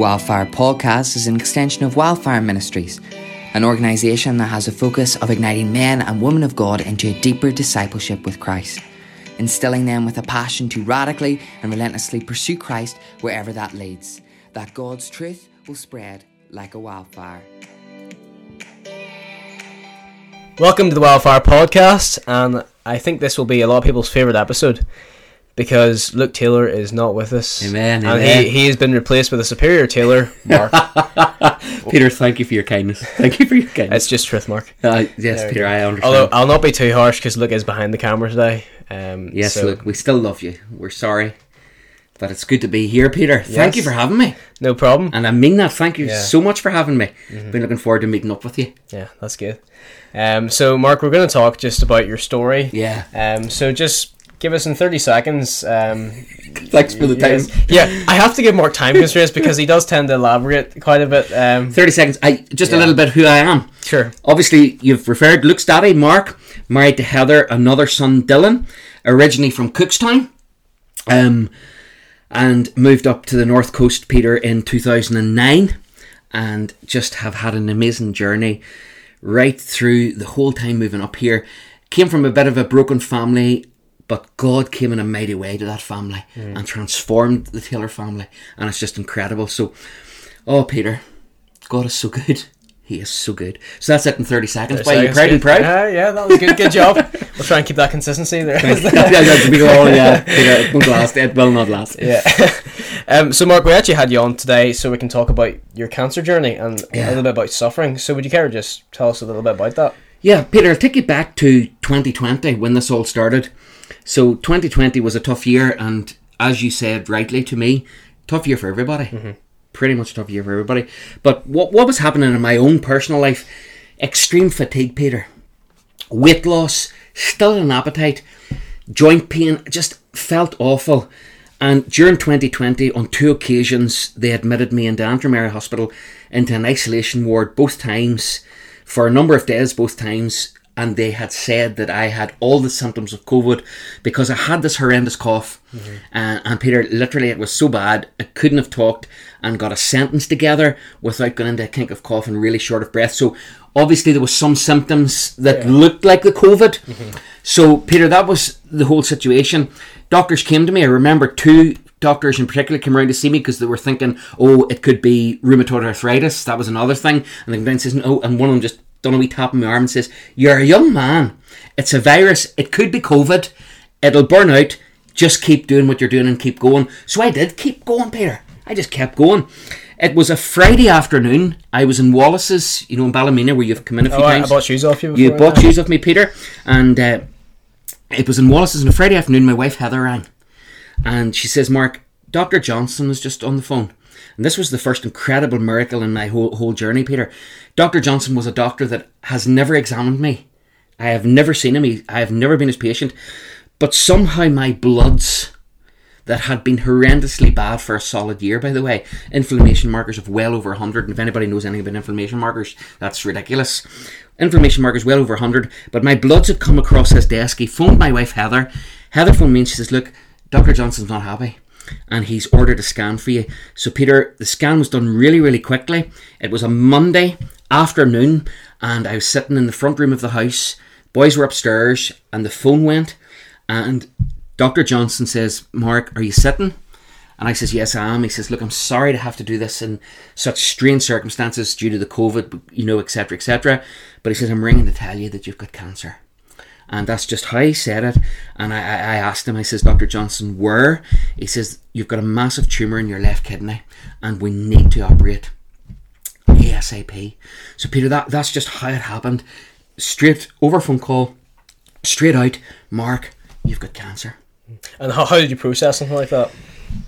Wildfire Podcast is an extension of Wildfire Ministries, an organisation that has a focus of igniting men and women of God into a deeper discipleship with Christ, instilling them with a passion to radically and relentlessly pursue Christ wherever that leads, that God's truth will spread like a wildfire. Welcome to the Wildfire Podcast, and I think this will be a lot of people's favourite episode because Luke Taylor is not with us. Amen, And amen. he, he has been replaced with a superior Taylor, Mark. Peter, thank you for your kindness. Thank you for your kindness. it's just truth, Mark. Uh, yes, Peter, I understand. Although I'll not be too harsh because Luke is behind the camera today. Um, yes, so look, we still love you. We're sorry, but it's good to be here, Peter. Thank Yes. you for having me, no problem. and I mean that. Thank you Yeah. so much for having me. Been looking forward to meeting up with you. Yeah, that's good. Um, so Mark, we're going to talk just about your story. Yeah, Um, so just give us in thirty seconds. Um, thanks for the time. yes. Yeah, I have to give more time constraints because he does tend to elaborate quite a bit. Um, Thirty seconds. I just a little bit who I am. sure. Obviously, you've referred Luke's daddy, Mark, married to Heather, another son, Dylan, originally from Cookstown, um, and moved up to the North Coast, Peter, in 2009, and just have had an amazing journey right through the whole time moving up here. Came from a bit of a broken family, but God came in a mighty way to that family and transformed the Taylor family, and it's just incredible. So, oh, Peter, God is so good. He is so good. So that's it in 30 seconds. Why, you proud? Good. proud? Yeah, yeah, that was good. Good job. we'll try and keep that consistency there. yeah, yeah, all, yeah. It won't last. It will not last. yeah. um, so, Mark, we actually had you on today so we can talk about your cancer journey and a little bit about suffering. So, would you care to just tell us a little bit about that? Yeah, Peter, I'll take you back to 2020 when this all started. So 2020 was a tough year, and as you said rightly to me, tough year for everybody. Mm-hmm. Pretty much tough year for everybody. But what what was happening in my own personal life? Extreme fatigue, Peter. Weight loss, still an appetite, joint pain, just felt awful. And during 2020, on two occasions, they admitted me into Antrim Area Hospital into an isolation ward both times for a number of days, both times. And they had said that I had all the symptoms of COVID because I had this horrendous cough. Uh, and Peter, literally, it was so bad, I couldn't have talked and got a sentence together without going into a kink of cough and really short of breath. So obviously, there was some symptoms that looked like the COVID. So, Peter, that was the whole situation. Doctors came to me. I remember two doctors in particular came around to see me because they were thinking, oh, it could be rheumatoid arthritis. That was another thing. And down says, no. And one of them just done a wee tap on my arm and says, you're a young man. It's a virus. It could be COVID. It'll burn out. Just keep doing what you're doing and keep going. So I did keep going, Peter. I just kept going. It was a Friday afternoon. I was in Wallace's, you know, in Ballymena, where you've come in a few Oh, I, I bought shoes off you. You bought shoes off me, Peter, and uh, it was in Wallace's on a Friday afternoon. My wife Heather rang, and she says, "Mark, Doctor Johnson is just on the phone." And this was the first incredible miracle in my whole whole journey, Peter. Doctor Johnson was a doctor that has never examined me. I have never seen him. He, I have never been his patient, but somehow my bloods that had been horrendously bad for a solid year, by the way. Inflammation markers of well over 100. And if anybody knows anything about inflammation markers, that's ridiculous. Inflammation markers well over 100. But my bloods had come across his desk. He phoned my wife, Heather. Heather phoned me and she says, Look, Dr. Johnson's not happy. And he's ordered a scan for you. So, Peter, the scan was done really, really quickly. It was a Monday afternoon, and I was sitting in the front room of the house. Boys were upstairs, and the phone went. And Dr. Johnson says, Mark, are you sitting? And I says, Yes, I am. He says, Look, I'm sorry to have to do this in such strange circumstances due to the COVID, you know, etc., etc. But he says, I'm ringing to tell you that you've got cancer. And that's just how he said it. And I, I asked him, I says, Dr. Johnson, where? He says, You've got a massive tumour in your left kidney and we need to operate. ASAP. So, Peter, that, that's just how it happened. Straight over phone call, straight out, Mark, you've got cancer. And how, how did you process something like that?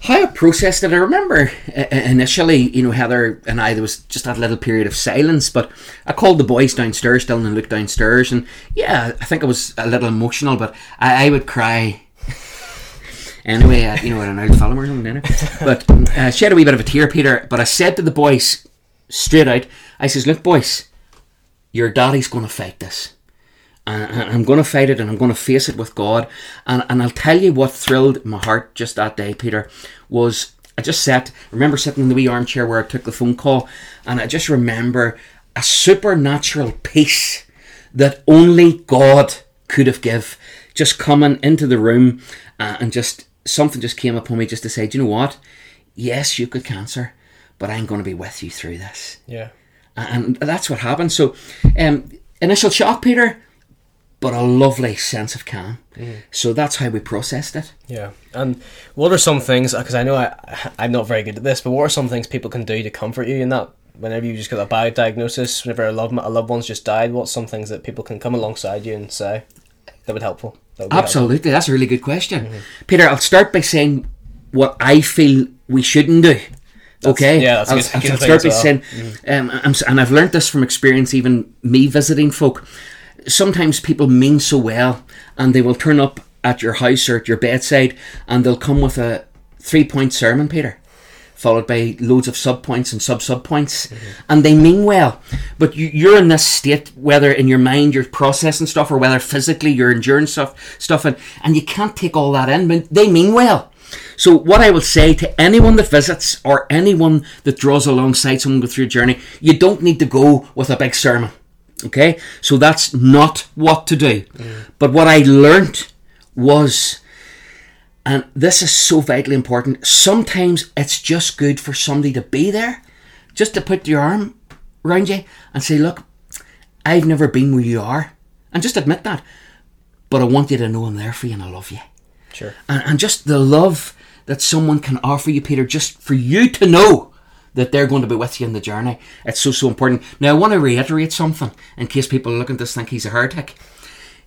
How I processed it, I remember uh, initially, you know, Heather and I, there was just that little period of silence, but I called the boys downstairs, Dylan and Luke downstairs, and yeah, I think I was a little emotional, but I, I would cry. Anyway, uh, you know, at an old film or something? But uh, she had a wee bit of a tear, Peter, but I said to the boys straight out, I says, look, boys, your daddy's going to fight this. And I'm going to fight it and I'm going to face it with God. And, and I'll tell you what thrilled my heart just that day, Peter, was I just sat. I remember sitting in the wee armchair where I took the phone call, and I just remember a supernatural peace that only God could have give. Just coming into the room, uh, and just something just came upon me just to say, do you know what? Yes, you could cancer, but I'm going to be with you through this Yeah. and that's what happened. So, um, initial shock, Peter, but a lovely sense of calm. Mm. So that's how we processed it. Yeah. And what are some things? Because I know I I'm not very good at this, but what are some things people can do to comfort you in that? Whenever you just got a bad diagnosis, whenever a loved a loved one's just died, what's some things that people can come alongside you and say that would helpful? That would Absolutely, that's a really good question, mm-hmm. Peter. I'll start by saying what I feel we shouldn't do. okay, yeah, that's I'll, good- I'll good thing start by well. saying, mm. um, I'm, and I've learned this from experience, even me visiting folk. Sometimes people mean so well, and they will turn up at your house or at your bedside, and they'll come with a three-point sermon, Peter. Followed by loads of sub points and sub sub points, mm-hmm. and they mean well, but you, you're in this state, whether in your mind you're processing stuff or whether physically you're enduring stuff, stuff, and, and you can't take all that in. But they mean well. So what I will say to anyone that visits or anyone that draws alongside someone go through a journey, you don't need to go with a big sermon. Okay? So that's not what to do. Mm. But what I learnt was and this is so vitally important. Sometimes it's just good for somebody to be there, just to put your arm around you and say, Look, I've never been where you are. And just admit that. But I want you to know I'm there for you and I love you Sure. and, and just the love that someone can offer you, Peter, just for you to know that they're going to be with you in the journey. It's so, so important. Now, I want to reiterate something in case people look at this think he's a heretic.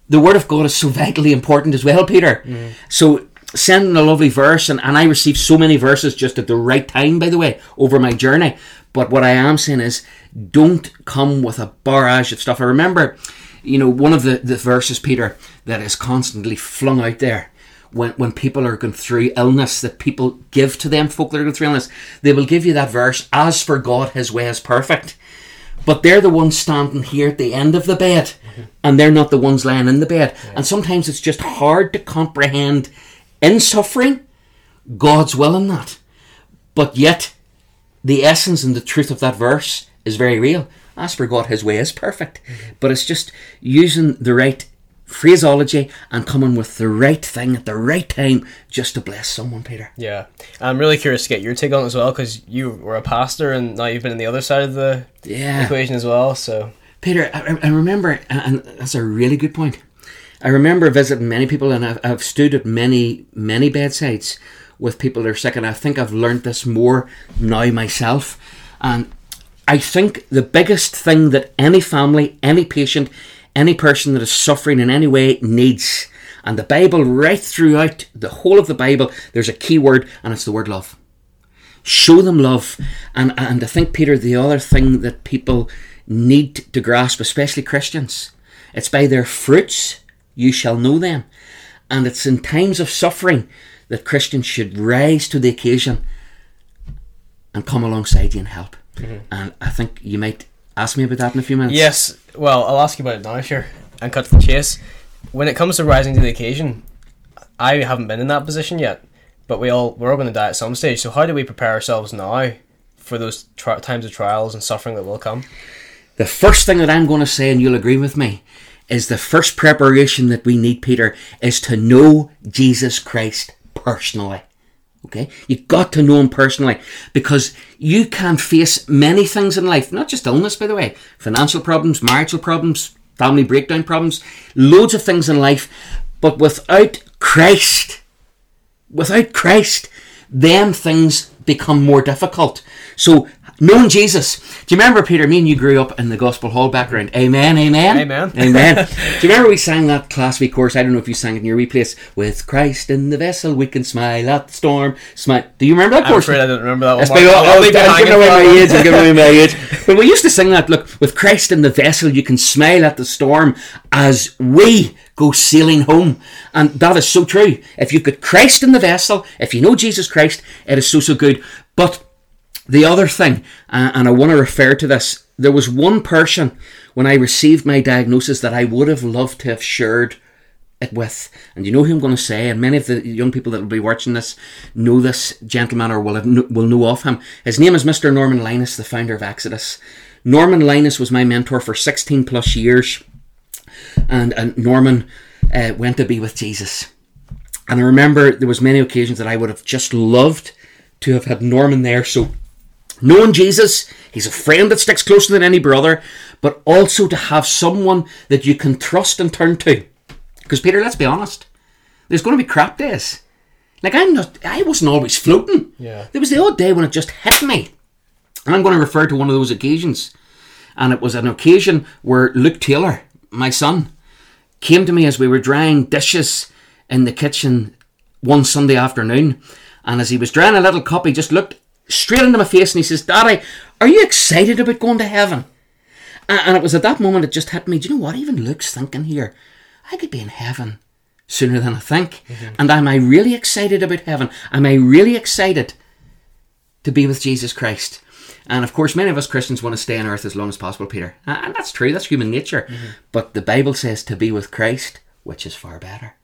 The Word of God is so vitally important as well, Peter. Mm. So, sending a lovely verse, and, and I received so many verses just at the right time, by the way, over my journey. But what I am saying is, don't come with a barrage of stuff. I remember, you know, one of the, the verses, Peter, that is constantly flung out there when, when people are going through illness that people give to them folk that are going through illness they will give you that verse as for god his way is perfect. But they're the ones standing here at the end of the bed mm-hmm. and they're not the ones lying in the bed. And sometimes it's just hard to comprehend in suffering god's will in that. But yet the essence and the truth of that verse is very real. As for god his way is perfect. Mm-hmm. But it's just using the right phraseology and coming with the right thing at the right time just to bless someone peter Yeah, I'm really curious to get your take on it as well because you were a pastor and now you've been on the other side of the yeah equation as well. So Peter, I, I remember, and that's a really good point. I remember visiting many people, and I've, I've stood at many, many bedsides with people that are sick, and I think I've learnt this more now myself. And I think the biggest thing that any family, any patient, any person that is suffering in any way needs, and the Bible, right throughout the whole of the Bible, there's a key word, and it's the word love. Show them love. And and I think Peter the other thing that people need to grasp especially Christians it's by their fruits you shall know them. And it's in times of suffering that Christians should rise to the occasion and come alongside you and help. Mm-hmm. And I think you might ask me about that in a few minutes. Yes, well, I'll ask you about it now, sure, and cut to the chase. When it comes to rising to the occasion, I haven't been in that position yet, but we all we're all going to die at some stage. So how do we prepare ourselves now for those tri- times of trials and suffering that will come? The first thing that I'm going to say, and you'll agree with me, is the first preparation that we need, Peter, is to know Jesus Christ personally. Okay? You've got to know him personally because you can face many things in life, not just illness, by the way, financial problems, marital problems, family breakdown problems, loads of things in life, but without Christ, without Christ, them things become more difficult. So, knowing Jesus, do you remember, Peter, me and you grew up in the Gospel Hall background? Amen, amen. Amen. Amen. do you remember we sang that class week course? I don't know if you sang it in your wee place. With Christ in the vessel, we can smile at the storm. Smile. Do you remember that I'm course? afraid I don't remember that one. That's Mark. I'll- I'll oh, I'm giving away my age. I'm giving away my age. But we used to sing that. Look, with Christ in the vessel, you can smile at the storm as we go sailing home, and that is so true. If you've got Christ in the vessel, if you know Jesus Christ, it is so so good. But the other thing, uh, and I want to refer to this, there was one person when I received my diagnosis that I would have loved to have shared it with. And you know who I'm going to say, and many of the young people that will be watching this know this gentleman or will, have, will know of him. His name is Mr. Norman Linus, the founder of Exodus. Norman Linus was my mentor for 16 plus years, and, and Norman uh, went to be with Jesus. And I remember there was many occasions that I would have just loved to have had Norman there. So knowing Jesus, he's a friend that sticks closer than any brother, but also to have someone that you can trust and turn to. Because Peter, let's be honest, there's going to be crap days. Like I'm not, I wasn't always floating. Yeah. There was the odd day when it just hit me. And I'm going to refer to one of those occasions. And it was an occasion where Luke Taylor, my son, came to me as we were drying dishes in the kitchen one Sunday afternoon. And as he was drying a little cup, he just looked straight into my face and he says, Daddy, are you excited about going to heaven? And it was at that moment it just hit me, do you know what? Even Luke's thinking here, I could be in heaven sooner than I think. Mm-hmm. And am I really excited about heaven? Am I really excited to be with Jesus Christ? And of course, many of us Christians want to stay on earth as long as possible, Peter. And that's true, that's human nature. Mm-hmm. But the Bible says to be with Christ, which is far better.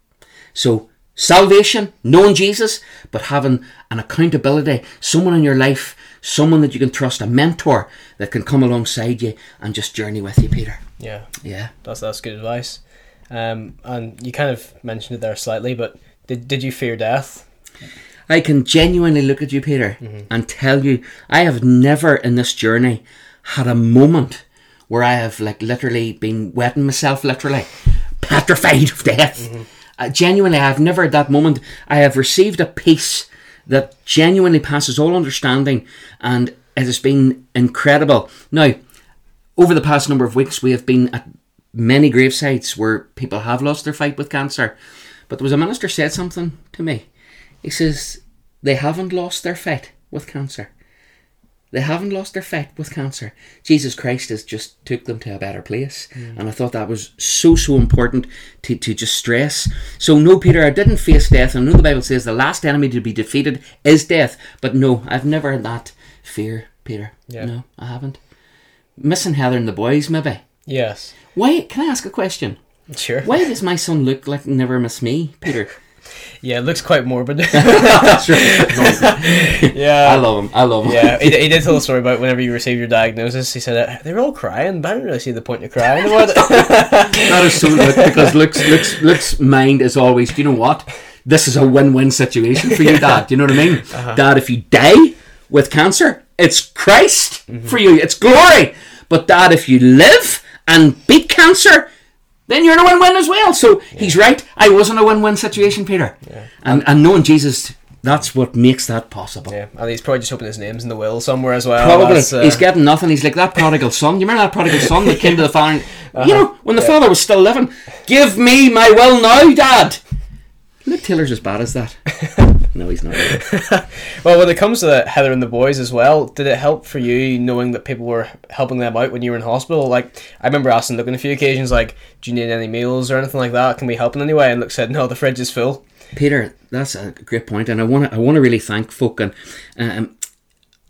So, salvation, knowing Jesus, but having an accountability, someone in your life, someone that you can trust, a mentor that can come alongside you and just journey with you, Peter. Yeah. Yeah. That's that's good advice. Um, and you kind of mentioned it there slightly, but did, did you fear death? I can genuinely look at you, Peter, mm-hmm. and tell you I have never in this journey had a moment where I have like literally been wetting myself, literally petrified of death. Mm-hmm. Genuinely, I have never at that moment. I have received a peace that genuinely passes all understanding, and it has been incredible. Now, over the past number of weeks, we have been at many gravesites where people have lost their fight with cancer. But there was a minister said something to me. He says they haven't lost their fight with cancer. They haven't lost their fight with cancer. Jesus Christ has just took them to a better place. Mm. And I thought that was so, so important to, to just stress. So, no, Peter, I didn't face death. I know the Bible says the last enemy to be defeated is death. But no, I've never had that fear, Peter. Yeah. No, I haven't. Missing Heather and the boys, maybe. Yes. Why? Can I ask a question? Sure. Why does my son look like never miss me, Peter? Yeah, it looks quite morbid. Yeah, I love him. I love him. Yeah, he, he did tell a story about whenever you received your diagnosis. He said they were all crying, but I didn't really see the point of crying about it. that is so good because Luke's, Luke's, Luke's mind is always, do you know what? This is a win-win situation for you, Dad. Do you know what I mean, uh-huh. Dad? If you die with cancer, it's Christ mm-hmm. for you. It's glory. But Dad, if you live and beat cancer, then you're in a win-win as well. So yeah. he's right. I was in a win-win situation, Peter. Yeah. And and knowing Jesus, that's what makes that possible. Yeah, and he's probably just hoping his name's in the will somewhere as well. Probably. Uh... He's getting nothing. He's like that prodigal son. You remember that prodigal son that came to the father? Uh-huh. You know, when the yeah. father was still living, give me my will now, Dad. Luke Taylor's as bad as that. no, he's not. well, when it comes to Heather and the boys as well, did it help for you knowing that people were helping them out when you were in hospital? Like, I remember asking Luke on a few occasions, like, "Do you need any meals or anything like that? Can we help in any way?" And Luke said, "No, the fridge is full." Peter, that's a great point, and I want to I want to really thank folk. And um,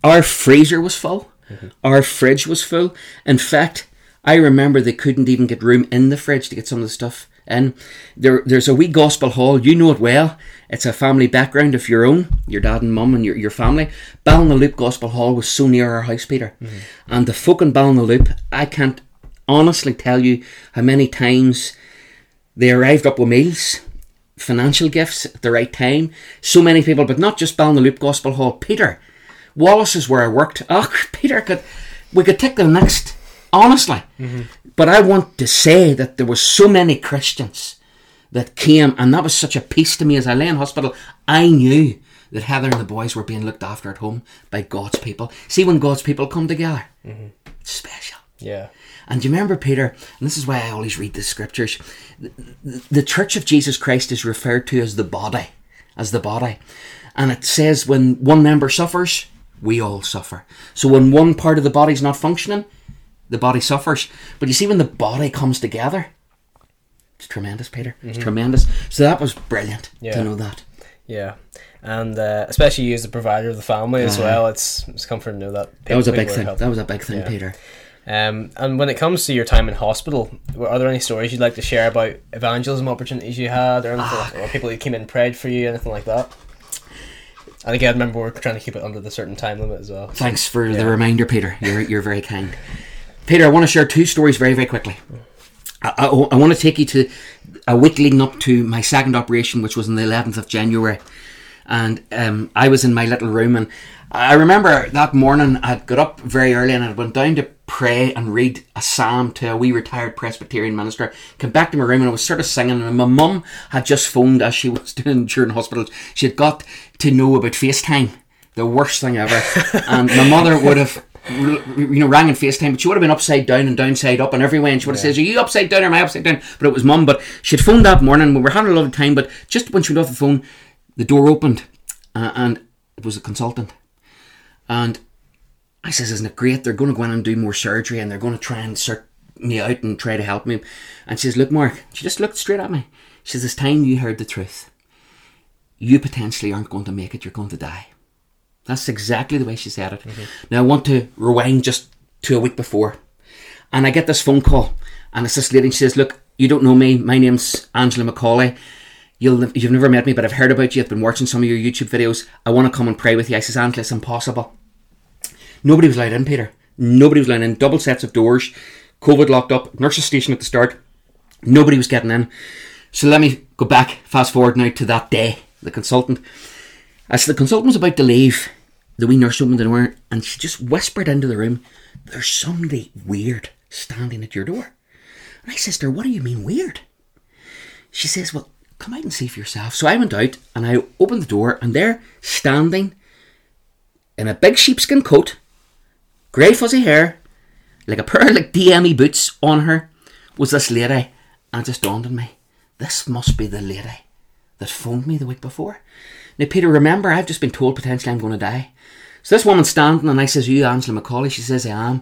our freezer was full, mm-hmm. our fridge was full. In fact, I remember they couldn't even get room in the fridge to get some of the stuff in. There, there's a wee gospel hall. You know it well. It's a family background of your own, your dad and mum and your, your family. Ballinaloop Gospel Hall was so near our house, Peter. Mm-hmm. And the folk in Ballinaloop, I can't honestly tell you how many times they arrived up with meals, financial gifts at the right time. So many people, but not just Ballinaloop Gospel Hall. Peter, Wallace is where I worked. Oh, Peter, could we could take the next, honestly. Mm-hmm. But I want to say that there were so many Christians that came, and that was such a peace to me as I lay in hospital. I knew that Heather and the boys were being looked after at home by God's people. See, when God's people come together, mm-hmm. it's special. Yeah. And you remember, Peter, and this is why I always read the scriptures, the, the, the Church of Jesus Christ is referred to as the body, as the body. And it says when one member suffers, we all suffer. So when one part of the body's not functioning, the body suffers. But you see, when the body comes together, it's tremendous, Peter. It's mm-hmm. tremendous. So that was brilliant yeah. to know that. Yeah, and uh, especially you as the provider of the family as uh, well. It's it's comforting to know that. People, that was a big thing. That was a big thing, yeah. Peter. Um, and when it comes to your time in hospital, were- are there any stories you'd like to share about evangelism opportunities you had, or, anything, or people who came in and prayed for you, anything like that? And again, remember we're trying to keep it under the certain time limit as well. Thanks for the reminder, Peter. You're, you're very kind. Peter, I want to share two stories very, very quickly. I, I, I want to take you to a week leading up to my second operation, which was on the 11th of January. And um, I was in my little room, and I remember that morning I'd got up very early and I went down to pray and read a psalm to a wee retired Presbyterian minister. Came back to my room and I was sort of singing, and my mum had just phoned as she was doing during hospital. She had got to know about FaceTime, the worst thing ever. and my mother would have you know, rang in FaceTime, but she would have been upside down and downside up and every way, and she would have said, Are you upside down or am I upside down? But it was mum. But she'd phoned that morning, we were having a lovely time, but just when she went off the phone, the door opened uh, and it was a consultant. And I says, Isn't it great? They're going to go in and do more surgery and they're going to try and sort me out and try to help me. And she says, Look, Mark, she just looked straight at me. She says, It's time you heard the truth. You potentially aren't going to make it, you're going to die. That's exactly the way she said it. Mm-hmm. Now I want to rewind just to a week before, and I get this phone call, and it's this lady. And she says, "Look, you don't know me. My name's Angela McCauley. You'll you've never met me, but I've heard about you. I've been watching some of your YouTube videos. I want to come and pray with you." I says, "Angela, it's impossible. Nobody was allowed in, Peter. Nobody was allowed in. Double sets of doors. COVID locked up. Nurses station at the start. Nobody was getting in. So let me go back, fast forward now to that day. The consultant, as the consultant was about to leave, the wee nurse opened the door and she just whispered into the room, There's somebody weird standing at your door. And I says to her, What do you mean weird? She says, Well, come out and see for yourself. So I went out and I opened the door and there, standing in a big sheepskin coat, grey fuzzy hair, like a pair of like DME boots on her, was this lady. And it just dawned on me, this must be the lady that phoned me the week before. Now, Peter, remember, I've just been told potentially I'm going to die. So this woman's standing, and I says, "Are you Angela Macaulay?" She says, "I am."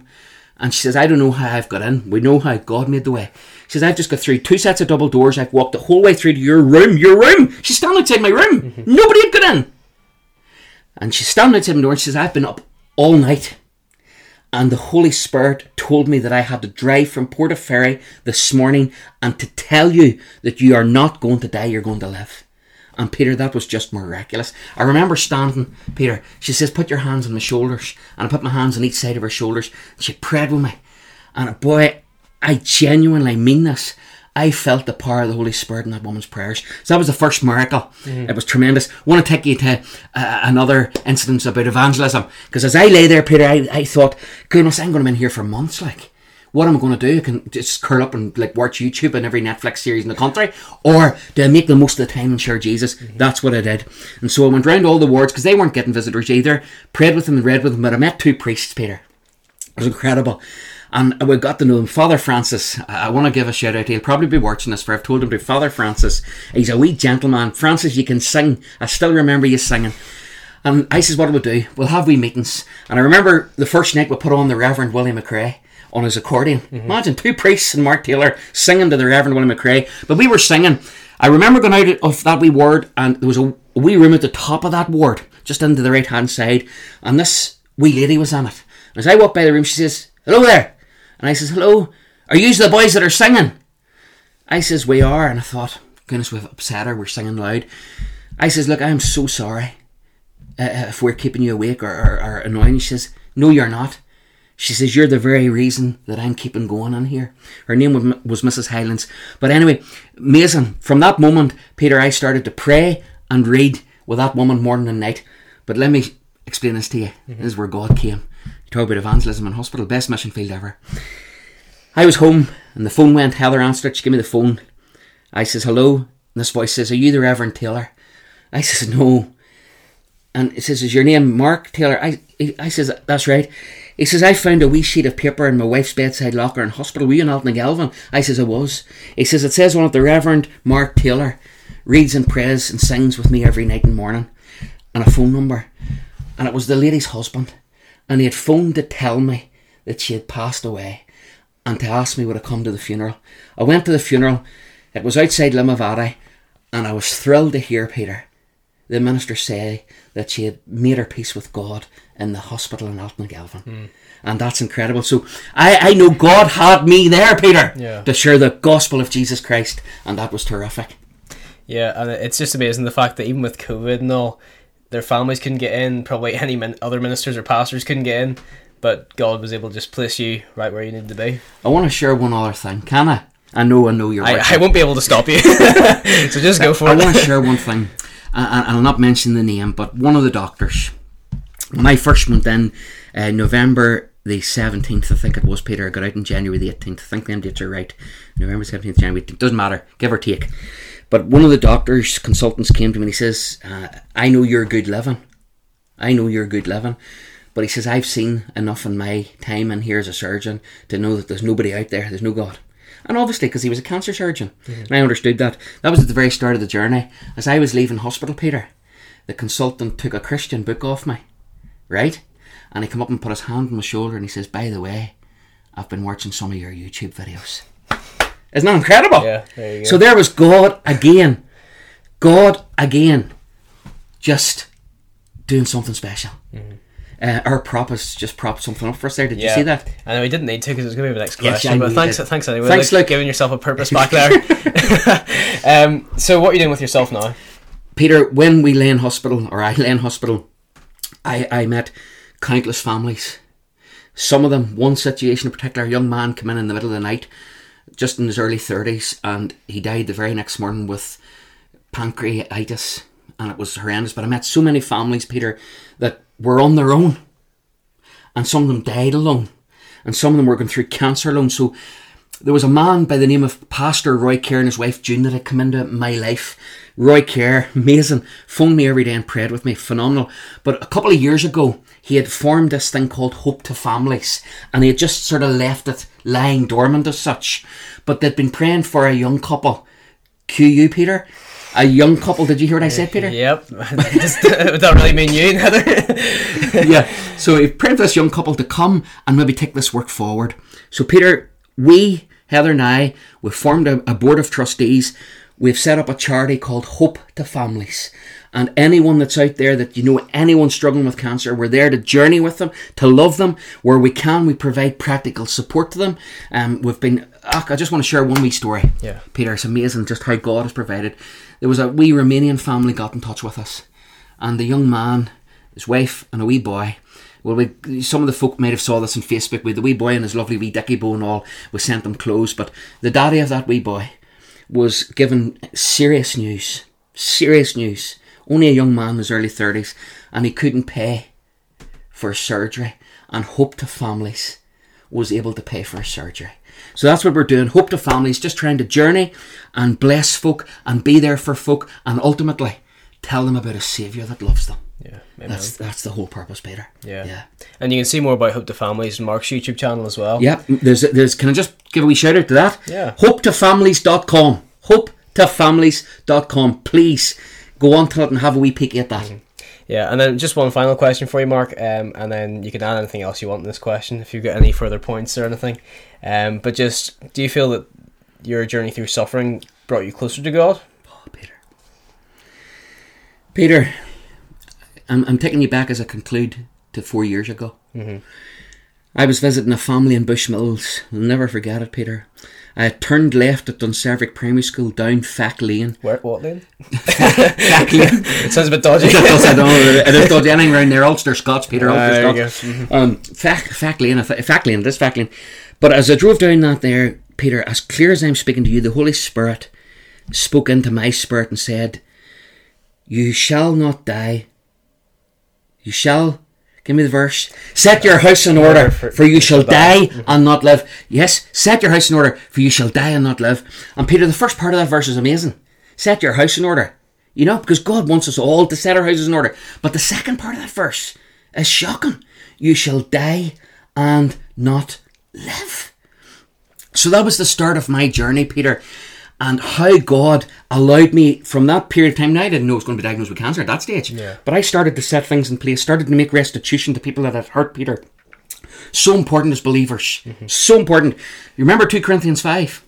And she says, "I don't know how I've got in. We know how God made the way." She says, "I've just got through two sets of double doors. I've walked the whole way through to your room. Your room. She's standing outside my room. Mm-hmm. Nobody had got in." And she's standing outside my door, and she says, "I've been up all night." And the Holy Spirit told me that I had to drive from Portaferry this morning and to tell you that you are not going to die, you're going to live. And Peter, that was just miraculous. I remember standing, Peter, she says, put your hands on my shoulders. And I put my hands on each side of her shoulders. And she prayed with me. And boy, I genuinely mean this. I felt the power of the Holy Spirit in that woman's prayers. So that was the first miracle. It was tremendous. I want to take you to uh, another incident about evangelism. Because as I lay there, Peter, I, I thought, goodness, I'm going to be in here for months. Like, what am I going to do? I can just curl up and like watch YouTube and every Netflix series in the country, or do I make the most of the time and share Jesus? Mm-hmm. That's what I did. And so I went round all the wards because they weren't getting visitors either. Prayed with them and read with them, but I met two priests, Peter. It was incredible. And we got to know him. Father Francis, I I want to give a shout out. He'll probably be watching this, for I've told him to. Father Francis, he's a wee gentleman. Francis, you can sing. I still remember you singing. And I says, what do we do? We'll have wee meetings. And I remember the first night we put on the Reverend William McCrea on his accordion. Imagine two priests and Mark Taylor singing to the Reverend William McCrea. But we were singing. I remember going out of that wee ward, and there was a, wee room at the top of that ward, just into the right hand side. And this wee lady was in it. And as I walked by the room, she says, Hello there. And I says, Hello. Are you the boys that are singing? I says, We are. And I thought, Goodness, we've upset her. We're singing loud. I says, Look, I'm so sorry uh, if we're keeping you awake or, or, or annoying. She says, No, you're not. She says, You're the very reason that I'm keeping going on here. Her name was, Mrs. Highlands. But anyway, amazing. From that moment, Peter, I started to pray and read with that woman morning and night. But let me explain this to you. Mm-hmm. This is where God came. You talk about evangelism in hospital, best mission field ever. I was home and the phone went. Heather answered. She gave me the phone. I says, Hello. And this voice says, Are you the Reverend Taylor? I says, No. And it says, Is your name Mark Taylor? I, I says, That's right. He says, I found a wee sheet of paper in my wife's bedside locker in hospital. Were you in Altnagelvin? I says, I was. He says, It says on it, the Reverend Mark Taylor reads and prays and sings with me every night and morning. And a phone number. And it was the lady's husband. And he had phoned to tell me that she had passed away and to ask me would I come to the funeral. I went to the funeral. It was outside Limavady. And I was thrilled to hear, Peter, the minister say that she had made her peace with God in the hospital in Altnagelvin. Hmm. And that's incredible. So I, I know God had me there, Peter, Yeah. to share the gospel of Jesus Christ, and that was terrific. Yeah, and it's just amazing the fact that even with COVID and all, their families couldn't get in. Probably any min- other ministers or pastors couldn't get in, but God was able to just place you right where you needed to be. I want to share one other thing. Can I? I know, I know you're I, right. I won't be able to stop you, so just go for I it. I want to share one thing, and I'll not mention the name, but one of the doctors, I first went in, uh, November the 17th, I think it was, Peter, I got out in January the 18th, I think them dates are right, November 17th, January, it doesn't matter, give or take. But one of the doctors, consultants came to me and he says, uh, I know you're good living. I know you're good living. But he says, I've seen enough in my time in here as a surgeon to know that there's nobody out there, there's no God. And obviously, because he was a cancer surgeon. And I understood that. That was at the very start of the journey. As I was leaving hospital, Peter, the consultant took a Christian book off me, right? And he come up and put his hand on my shoulder and he says, By the way, I've been watching some of your YouTube videos. Isn't that incredible? Yeah, there you go. So there was God again. God again. Just doing something special. Mm-hmm. Uh, our prop has just propped something up for us there. Did you see that? I know we didn't need to because it was going to be the next question. Know but thanks, did. thanks anyway. Thanks, like, Luke. giving yourself a purpose back there. um, so what are you doing with yourself now? Peter, when we lay in hospital, or I lay in hospital, I, I met countless families. Some of them, one situation in particular, a young man came in in the middle of the night, just in his early 30s, and he died the very next morning with pancreatitis, and it was horrendous. But I met so many families, Peter, that were on their own, and some of them died alone, and some of them were going through cancer alone. So there was a man by the name of Pastor Roy Kerr and his wife June that had come into my life. Roy Kerr, amazing, phoned me every day and prayed with me, phenomenal. But a couple of years ago, he had formed this thing called Hope to Families, and he had just sort of left it lying dormant as such. But they'd been praying for a young couple. QU, Peter? A young couple, did you hear what I said, Peter? Yep. Just, would that really mean you, Heather? yeah. So he prayed for this young couple to come and maybe take this work forward. So Peter, we, Heather and I, we've formed a, a board of trustees. We've set up a charity called Hope to Families. And anyone that's out there that you know anyone struggling with cancer, we're there to journey with them, to love them. Where we can, we provide practical support to them. Um, we've been. I just want to share one wee story. Yeah. Peter, it's amazing just how God has provided. There was a wee Romanian family got in touch with us, and the young man, his wife, and a wee boy. Well, we, some of the folk might have saw this on Facebook with the wee boy and his lovely wee dicky bow and all. We sent them clothes, but the daddy of that wee boy was given serious news. Serious news. Only a young man in his early thirties, and he couldn't pay for surgery. And Hope to Families was able to pay for surgery. So that's what we're doing. Hope to Families, just trying to journey and bless folk and be there for folk, and ultimately tell them about a Saviour that loves them. Yeah. amen. That's that's the whole purpose, Peter. Yeah. yeah. And you can see more about Hope to Families on Mark's YouTube channel as well. Yeah, there's there's can I just give a wee shout out to that? Yeah. Hopetofamilies.com. Hopetofamilies.com. Please go on to it and have a wee peek at that. Mm-hmm. Yeah, and then just one final question for you, Mark, um, and then you can add anything else you want in this question if you've got any further points or anything. Um, but just, do you feel that your journey through suffering brought you closer to God? Oh, Peter. Peter, I'm, I'm taking you back as I conclude to four years ago. Mm-hmm. I was visiting a family in Bushmills. I'll never forget it, Peter. I had turned left at Dunseverick Primary School down Fack Lane. Where, what lane? Fack Lane. It sounds a bit dodgy. It does, I don't know. It is dodgy anything around there. Ulster Scots, Peter. Ah, Ulster you Scots. Um, Fack, Fack Lane, Fack Lane, this Fack Lane. But as I drove down that there, Peter, as clear as I'm speaking to you, the Holy Spirit spoke into my spirit and said, You shall not die. You shall. Give me the verse. Set your house in order, for- you shall die. die and not live. Yes, set your house in order, for you shall die and not live. And Peter, the first part of that verse is amazing. Set your house in order. You know, because God wants us all to set our houses in order. But the second part of that verse is shocking. You shall die and not live. So that was the start of my journey, Peter, and how God allowed me from that period of time. Now I didn't know I was going to be diagnosed with cancer at that stage, Yeah. but I started to set things in place, started to make restitution to people that had hurt Peter. So important as believers, mm-hmm. so important. You remember two Corinthians five,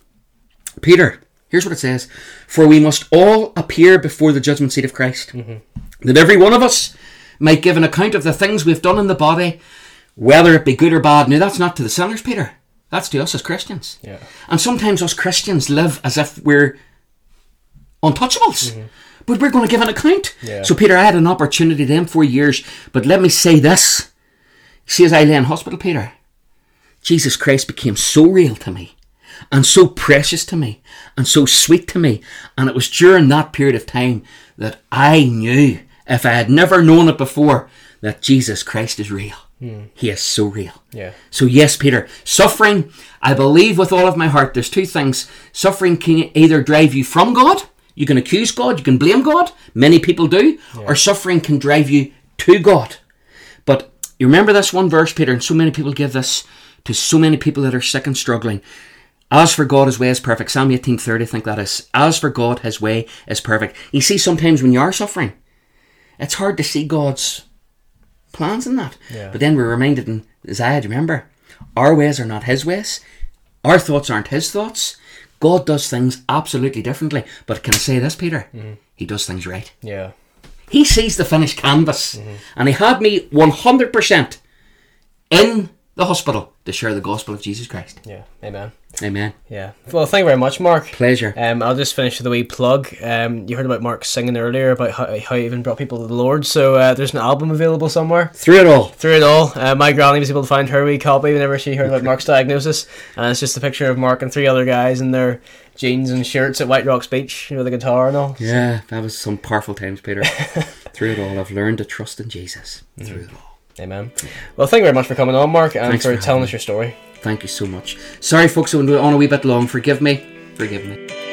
Peter. Here's what it says For we must all appear before the judgment seat of Christ, mm-hmm. that every one of us might give an account of the things we've done in the body, whether it be good or bad. Now, that's not to the sinners, Peter. That's to us as Christians. Yeah. And sometimes us Christians live as if we're untouchables. Mm-hmm. But we're going to give an account. Yeah. So, Peter, I had an opportunity then for years. But let me say this. See, as I lay in hospital, Peter, Jesus Christ became so real to me and so precious to me and so sweet to me. And it was during that period of time that I knew, if I had never known it before, that Jesus Christ is real. Hmm. He is so real. Yeah. So, yes, Peter, suffering, I believe with all of my heart, there's two things. Suffering can either drive you from God, you can accuse God, you can blame God, many people do, or suffering can drive you to God. But you remember this one verse, Peter, and so many people give this to so many people that are sick and struggling. As for God, his way is perfect. Psalm 18.30, I think that is. As for God, his way is perfect. You see, sometimes when you are suffering, it's hard to see God's plans in that. Yeah. But then we're reminded in Isaiah, do you remember? Our ways are not his ways. Our thoughts aren't his thoughts. God does things absolutely differently. But can I say this, Peter? Mm-hmm. He does things right. Yeah. He sees the finished canvas. Mm-hmm. And he had me 100% in the hospital to share the gospel of Jesus Christ. Yeah. Amen. Amen. Yeah. Well, thank you very much, Mark. Pleasure. Um, I'll just finish with a wee plug. Um, you heard about Mark singing earlier about how, how he even brought people to the Lord. So uh, there's an album available somewhere. Through it all. Through it all, uh, my granny was able to find her wee copy whenever she heard about Mark's diagnosis, and it's just a picture of Mark and three other guys in their jeans and shirts at White Rocks Beach, with a guitar and all. Yeah, that was some powerful times, Peter. Through it all, I've learned to trust in Jesus. Through it all. Amen. Well, thank you very much for coming on, Mark, and Thanks for, for telling us your story. Thank you so much. Sorry, folks, I went on a wee bit long. Forgive me. Forgive me.